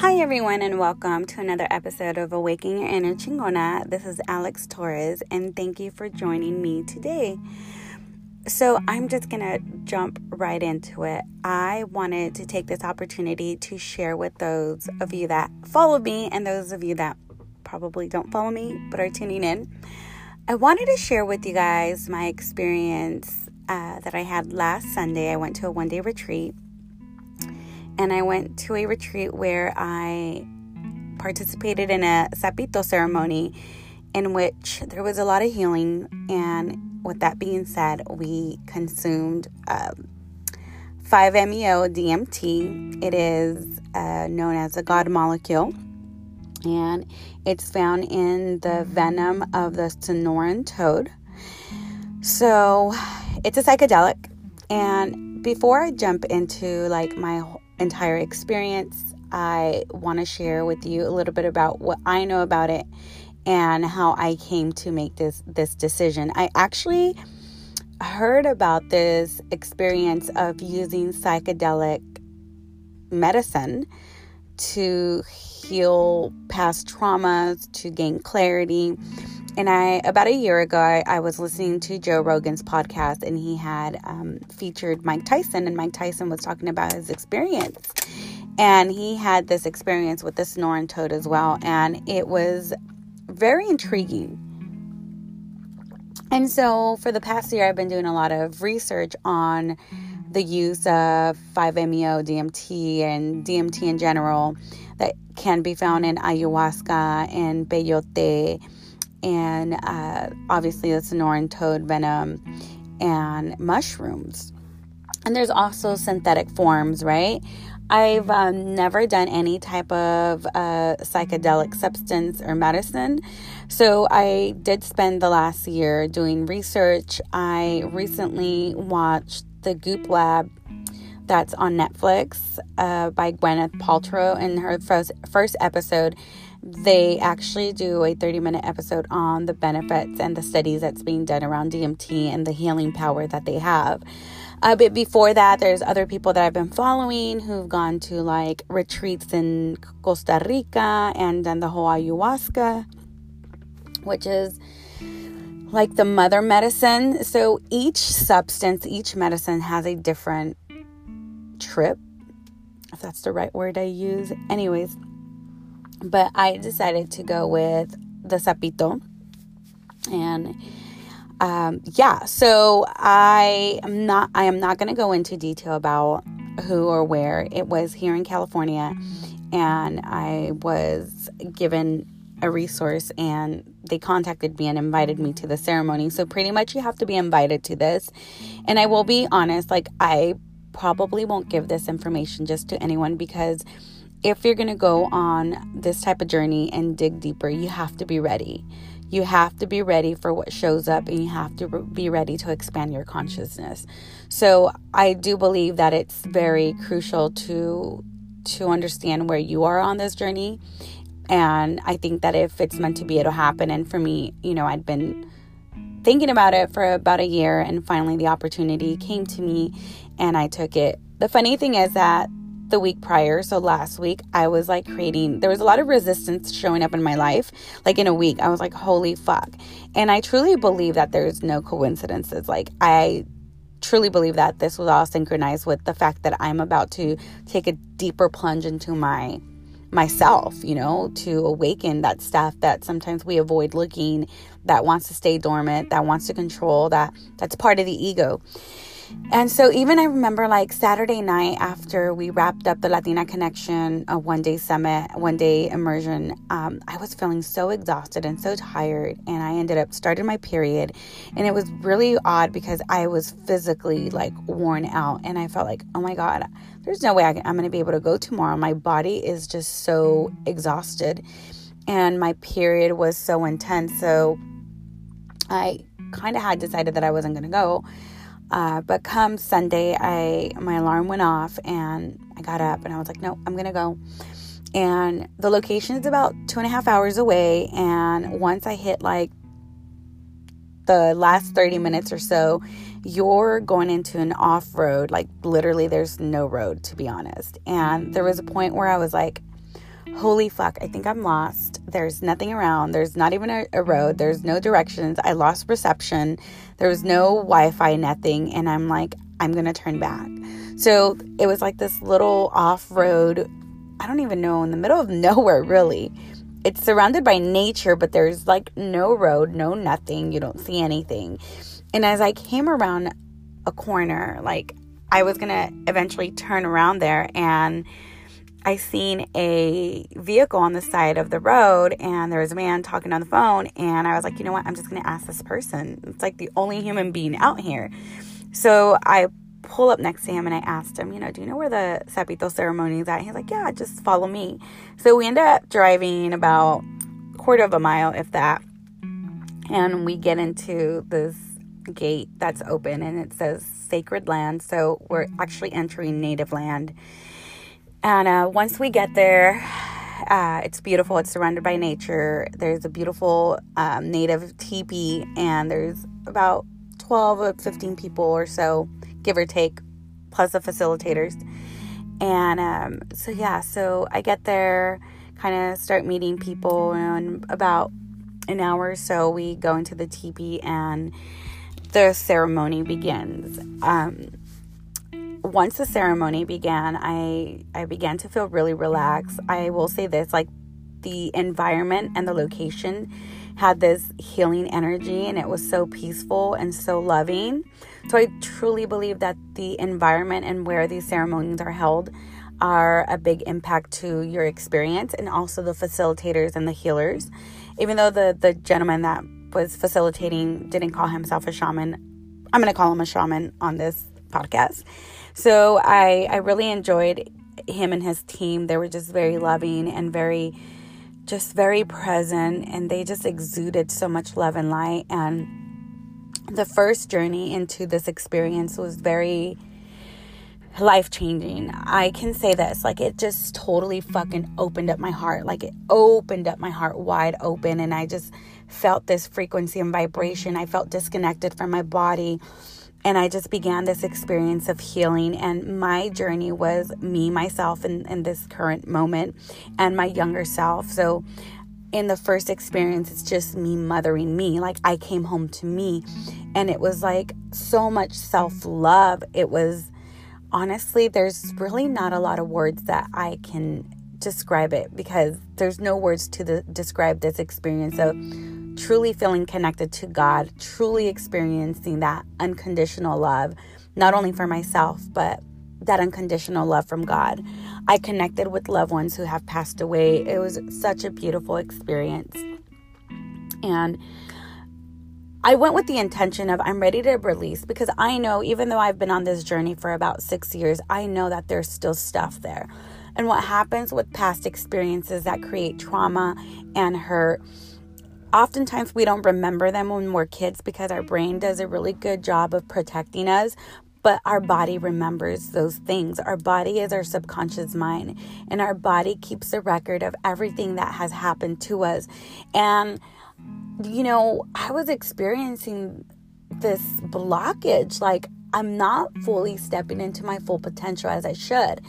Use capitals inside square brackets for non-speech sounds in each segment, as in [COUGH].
Hi, everyone, and welcome to another episode of Awakening Your Inner Chingona. This is Alex Torres, and thank you for joining me today. So, I'm just gonna jump right into it. I wanted to take this opportunity to share with those of you that follow me and those of you that probably don't follow me but are tuning in. I wanted to share with you guys my experience uh, that I had last Sunday. I went to a one day retreat and I went to a retreat where I participated in a sapito ceremony in which there was a lot of healing. And with that being said, we consumed um, 5-MeO DMT. It is uh, known as a God molecule, and it's found in the venom of the Sonoran toad. So it's a psychedelic. And before I jump into like my entire experience. I want to share with you a little bit about what I know about it and how I came to make this this decision. I actually heard about this experience of using psychedelic medicine to heal past traumas, to gain clarity, and I, about a year ago, I, I, was listening to Joe Rogan's podcast and he had um, featured Mike Tyson, and Mike Tyson was talking about his experience. And he had this experience with the Sonoran toad as well, and it was very intriguing. And so, for the past year, I've been doing a lot of research on the use of 5-MeO DMT and DMT in general that can be found in ayahuasca and peyote and uh, obviously the Sonoran toad venom and mushrooms. And there's also synthetic forms, right? I've um, never done any type of uh, psychedelic substance or medicine. So I did spend the last year doing research. I recently watched the Goop Lab that's on Netflix uh, by Gwyneth Paltrow in her first, first episode they actually do a 30 minute episode on the benefits and the studies that's being done around DMT and the healing power that they have. Uh, but before that, there's other people that I've been following who've gone to like retreats in Costa Rica and done the whole ayahuasca, which is like the mother medicine. So each substance, each medicine has a different trip, if that's the right word I use. Anyways, but I decided to go with the sapito. And um, yeah, so I am not I am not going to go into detail about who or where. It was here in California and I was given a resource and they contacted me and invited me to the ceremony. So pretty much you have to be invited to this. And I will be honest, like I probably won't give this information just to anyone because if you're going to go on this type of journey and dig deeper, you have to be ready. You have to be ready for what shows up and you have to be ready to expand your consciousness. So, I do believe that it's very crucial to to understand where you are on this journey. And I think that if it's meant to be, it'll happen. And for me, you know, I'd been thinking about it for about a year and finally the opportunity came to me and I took it. The funny thing is that the week prior, so last week, I was like creating, there was a lot of resistance showing up in my life. Like in a week, I was like, holy fuck. And I truly believe that there's no coincidences. Like, I truly believe that this was all synchronized with the fact that I'm about to take a deeper plunge into my myself, you know, to awaken that stuff that sometimes we avoid looking, that wants to stay dormant, that wants to control, that that's part of the ego. And so, even I remember like Saturday night after we wrapped up the Latina Connection, a one day summit, one day immersion, um, I was feeling so exhausted and so tired. And I ended up starting my period. And it was really odd because I was physically like worn out. And I felt like, oh my God, there's no way I am going to be able to go tomorrow. My body is just so exhausted. And my period was so intense. So, I kind of had decided that I wasn't going to go. Uh, but come Sunday, I my alarm went off and I got up and I was like, no, I'm gonna go. And the location is about two and a half hours away. And once I hit like the last 30 minutes or so, you're going into an off road. Like literally, there's no road to be honest. And there was a point where I was like, holy fuck, I think I'm lost. There's nothing around. There's not even a, a road. There's no directions. I lost reception. There was no Wi Fi, nothing. And I'm like, I'm going to turn back. So it was like this little off road, I don't even know, in the middle of [LAUGHS] nowhere, really. It's surrounded by nature, but there's like no road, no nothing. You don't see anything. And as I came around a corner, like I was going to eventually turn around there and I seen a vehicle on the side of the road and there was a man talking on the phone and I was like, you know what? I'm just going to ask this person. It's like the only human being out here. So I pull up next to him and I asked him, you know, do you know where the Sapito ceremony is at? He's like, yeah, just follow me. So we end up driving about a quarter of a mile, if that. And we get into this gate that's open and it says sacred land. So we're actually entering native land. And uh, once we get there, uh, it's beautiful. It's surrounded by nature. There's a beautiful um, native teepee, and there's about 12 or 15 people or so, give or take, plus the facilitators. And um, so, yeah, so I get there, kind of start meeting people, and about an hour or so, we go into the teepee and the ceremony begins. Um, once the ceremony began, I I began to feel really relaxed. I will say this, like the environment and the location had this healing energy and it was so peaceful and so loving. So I truly believe that the environment and where these ceremonies are held are a big impact to your experience and also the facilitators and the healers. Even though the the gentleman that was facilitating didn't call himself a shaman, I'm going to call him a shaman on this podcast. So I I really enjoyed him and his team. They were just very loving and very just very present and they just exuded so much love and light and the first journey into this experience was very life changing. I can say this like it just totally fucking opened up my heart. Like it opened up my heart wide open and I just felt this frequency and vibration. I felt disconnected from my body and I just began this experience of healing. And my journey was me, myself, in, in this current moment, and my younger self. So, in the first experience, it's just me mothering me. Like, I came home to me, and it was like so much self love. It was honestly, there's really not a lot of words that I can describe it because there's no words to the, describe this experience of truly feeling connected to God, truly experiencing that unconditional love, not only for myself, but that unconditional love from God. I connected with loved ones who have passed away. It was such a beautiful experience. And I went with the intention of I'm ready to release because I know, even though I've been on this journey for about six years, I know that there's still stuff there. And what happens with past experiences that create trauma and hurt oftentimes we don't remember them when we're kids because our brain does a really good job of protecting us but our body remembers those things. Our body is our subconscious mind, and our body keeps a record of everything that has happened to us. And, you know, I was experiencing this blockage. Like, I'm not fully stepping into my full potential as I should.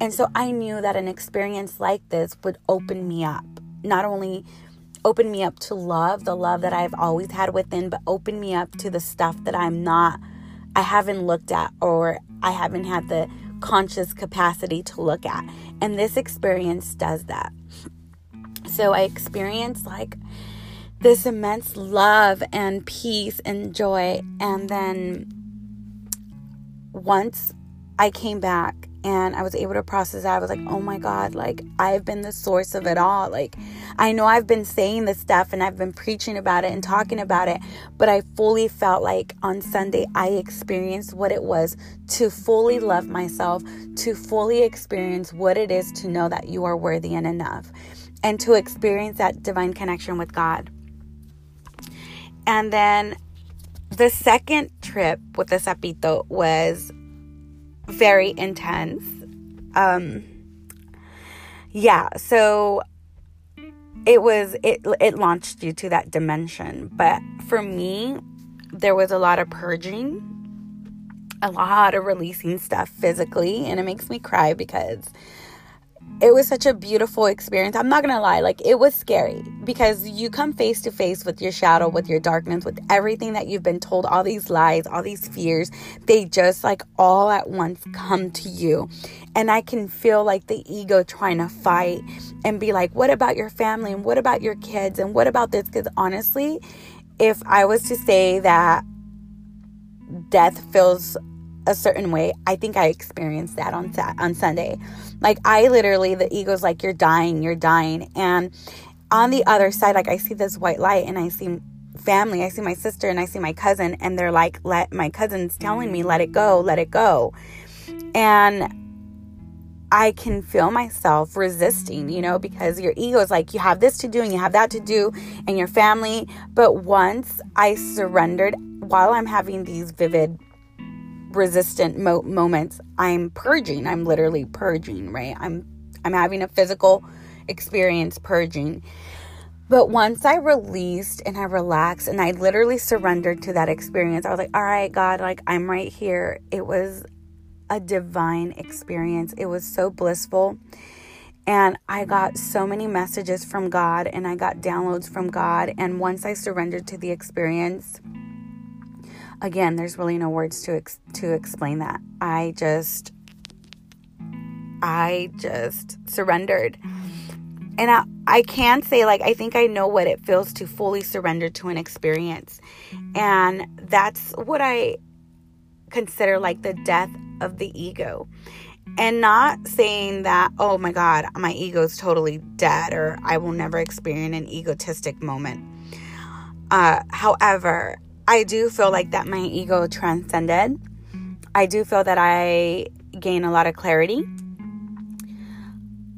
And so I knew that an experience like this would open me up, not only open me up to love, the love that I've always had within, but open me up to the stuff that I'm not, I haven't looked at or I haven't had the conscious capacity to look at. And this experience does that. So I experienced like this immense love and peace and joy. And then once I came back and I was able to process that. I was like, oh my God, like I've been the source of it all. Like I know I've been saying this stuff and I've been preaching about it and talking about it, but I fully felt like on Sunday I experienced what it was to fully love myself, to fully experience what it is to know that you are worthy and enough, and to experience that divine connection with God. And then the second trip with the Sapito was very intense. Um, yeah, so it was it it launched you to that dimension. But for me, there was a lot of purging, a lot of releasing stuff physically, and it makes me cry because it was such a beautiful experience. I'm not gonna lie, like it was scary because you come face to face with your shadow, with your darkness, with everything that you've been told, all these lies, all these fears. They just like all at once come to you. And I can feel like the ego trying to fight and be like, what about your family? And what about your kids? And what about this? Because honestly, if I was to say that death feels a certain way. I think I experienced that on on Sunday. Like I literally the ego's like you're dying, you're dying. And on the other side like I see this white light and I see family. I see my sister and I see my cousin and they're like let my cousin's telling me let it go, let it go. And I can feel myself resisting, you know, because your ego is like, you have this to do and you have that to do, and your family. But once I surrendered, while I'm having these vivid resistant mo- moments i'm purging. I'm literally purging right? I'm i'm having a physical experience purging. But once i released and i relaxed and i literally surrendered to that experience i was like all right god like i'm right here. It was a divine experience. It was so blissful. And I got so many messages from God and I got downloads from God. And once I surrendered to the experience, again, there's really no words to ex- to explain that. I just I just surrendered. And I, I can say, like, I think I know what it feels to fully surrender to an experience. And that's what I consider like the death of the ego. And not saying that, oh my God, my ego is totally dead or I will never experience an egotistic moment. Uh, however, I do feel like that my ego transcended. I do feel that I gain a lot of clarity.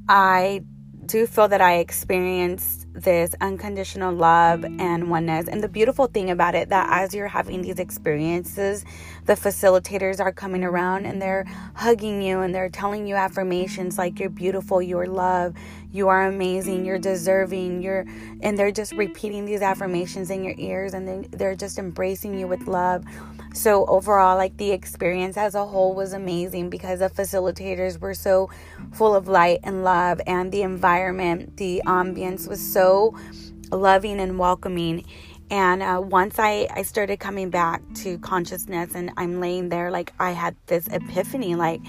I do feel that I experienced this unconditional love and oneness. And the beautiful thing about it that as you're having these experiences, the facilitators are coming around and they're hugging you and they're telling you affirmations like you're beautiful, you're loved, you are amazing, you're deserving, you're and they're just repeating these affirmations in your ears and then they're just embracing you with love. So overall, like the experience as a whole was amazing because the facilitators were so full of light and love, and the environment, the ambience was so loving and welcoming. And uh, once I, I started coming back to consciousness and I'm laying there, like I had this epiphany, like,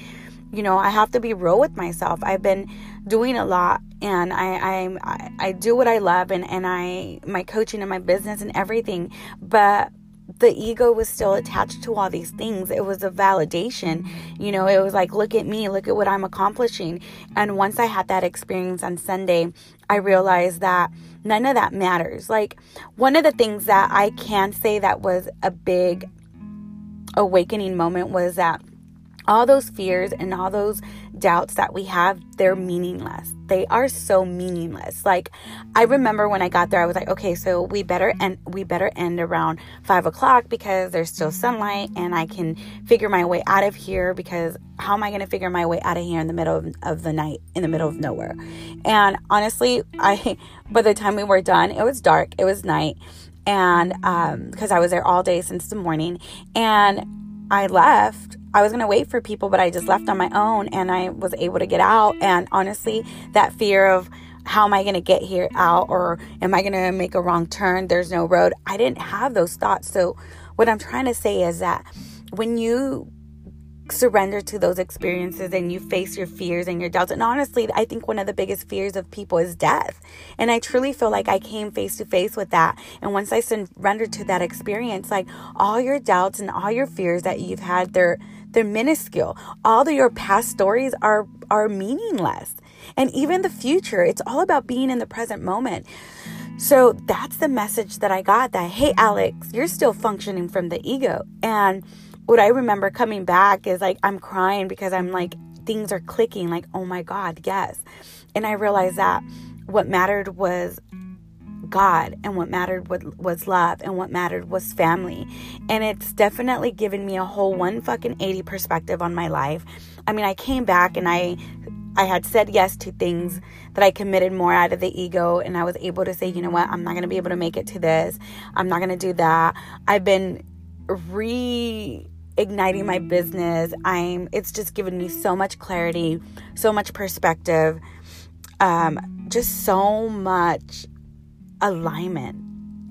you know, I have to be real with myself. I've been doing a lot and I, I, I do what I love and, and I, my coaching and my business and everything. But the ego was still attached to all these things. It was a validation. You know, it was like, look at me, look at what I'm accomplishing. And once I had that experience on Sunday, I realized that none of that matters. Like, one of the things that I can say that was a big awakening moment was that all those fears and all those doubts that we have, they're meaningless. They are so meaningless. Like I remember when I got there, I was like, okay, so we better end we better end around five o'clock because there's still sunlight and I can figure my way out of here because how am I gonna figure my way out of here in the middle of, of the night, in the middle of nowhere? And honestly, I [LAUGHS] by the time we were done, it was dark, it was night, and um because I was there all day since the morning and I left I was going to wait for people, but I just left on my own and I was able to get out. And honestly, that fear of how am I going to get here out or am I going to make a wrong turn? There's no road. I didn't have those thoughts. So, what I'm trying to say is that when you surrender to those experiences and you face your fears and your doubts. And honestly, I think one of the biggest fears of people is death. And I truly feel like I came face to face with that. And once I surrendered to that experience, like all your doubts and all your fears that you've had, they're they're minuscule. All of your past stories are are meaningless. And even the future, it's all about being in the present moment. So that's the message that I got that, hey, Alex, you're still functioning from the ego. And what I remember coming back is like, I'm crying because I'm like, things are clicking, like, oh my God, yes. And I realized that what mattered was God and what mattered was love and what mattered was family. And it's definitely given me a whole one fucking 80 perspective on my life. I mean, I came back and I I had said yes to things that I committed more out of the ego and I was able to say, you know what, I'm not to be able to make it to this. I'm not to do that. I've been reigniting my business. I'm it's just given me so much clarity, so much perspective um, just so much alignment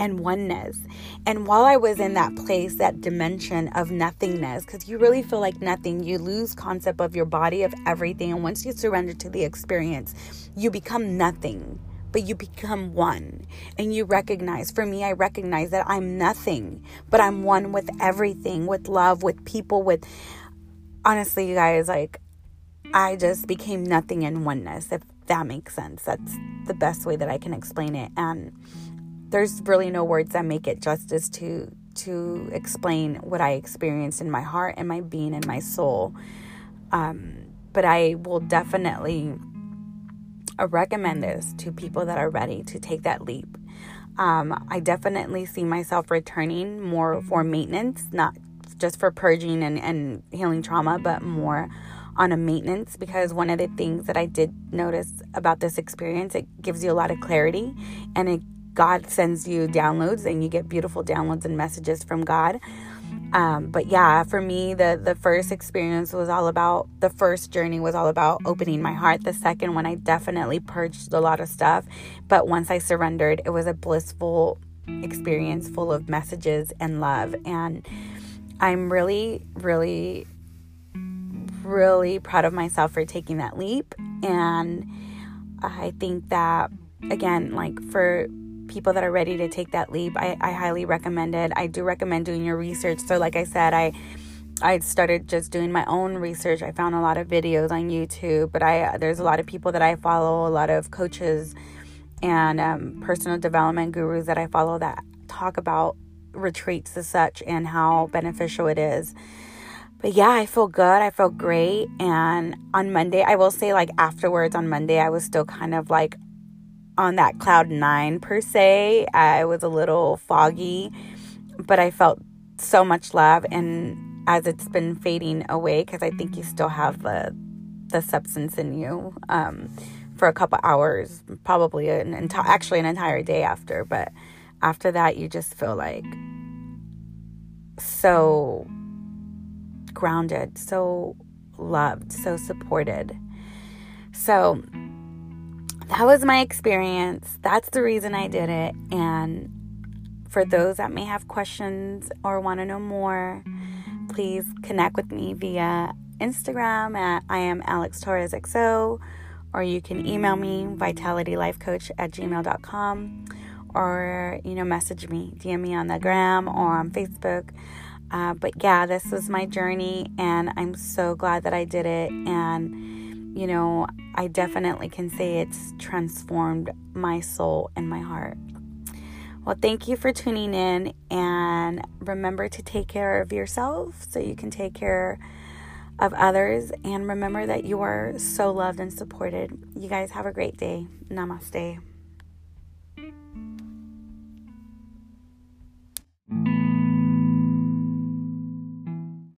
and oneness. And while I was in that place, that dimension of nothingness, because you really feel like nothing, you lose concept of your body, of everything. And once you surrender to the experience, you become nothing, but you become one. And you recognize, for me, I recognize that I'm nothing, but I'm one with everything, with love, with people, with honestly, you guys, like I just became nothing in oneness, if that makes sense. That's the best way that I can explain it. And there's really no words that make it justice to to explain what I experienced in my heart and my being and my soul. Um, but I will definitely uh, recommend this to people that are ready to take that leap. Um, I definitely see myself returning more for maintenance, not just for purging and, and healing trauma, but more on a maintenance because one of the things that I did notice about this experience, it gives you a lot of clarity and it God sends you downloads and you get beautiful downloads and messages from God. Um, but yeah, for me, the the first experience was all about the first journey was all about opening my heart. The second one, I definitely purged a lot of stuff, but once I surrendered, it was a blissful experience full of messages and love. And I'm really, really, really proud of myself for taking that leap. And I think that again, like for people that are ready to take that leap, I, I highly recommend it. I do recommend doing your research. So, like I said, I I started just doing my own research. I found a lot of videos on YouTube, but I there's a lot of people that I follow, a lot of coaches and um, personal development gurus that I follow that talk about retreats as such and how beneficial it is. But yeah, I feel good. I feel great. And on Monday, I will say, like afterwards on Monday, I was still kind of like on that cloud nine per se. I was a little foggy, but I felt so much love. And as it's been fading away, because I think you still have the the substance in you um, for a couple hours, probably an entire, actually an entire day after. But after that, you just feel like so grounded, so loved, so supported. So that was my experience. That's the reason I did it. And for those that may have questions or want to know more, please connect with me via Instagram at I am Alex Torres XO, or you can email me vitalitylifecoach at gmail.com or you know message me dm me on the gram or on facebook uh, but yeah this was my journey and i'm so glad that i did it and you know, I definitely can say it's transformed my soul and my heart. Well, thank you for tuning in and remember to take care of yourself so you can take care of others. And remember that you are so loved and supported. You guys have a great day. Namaste.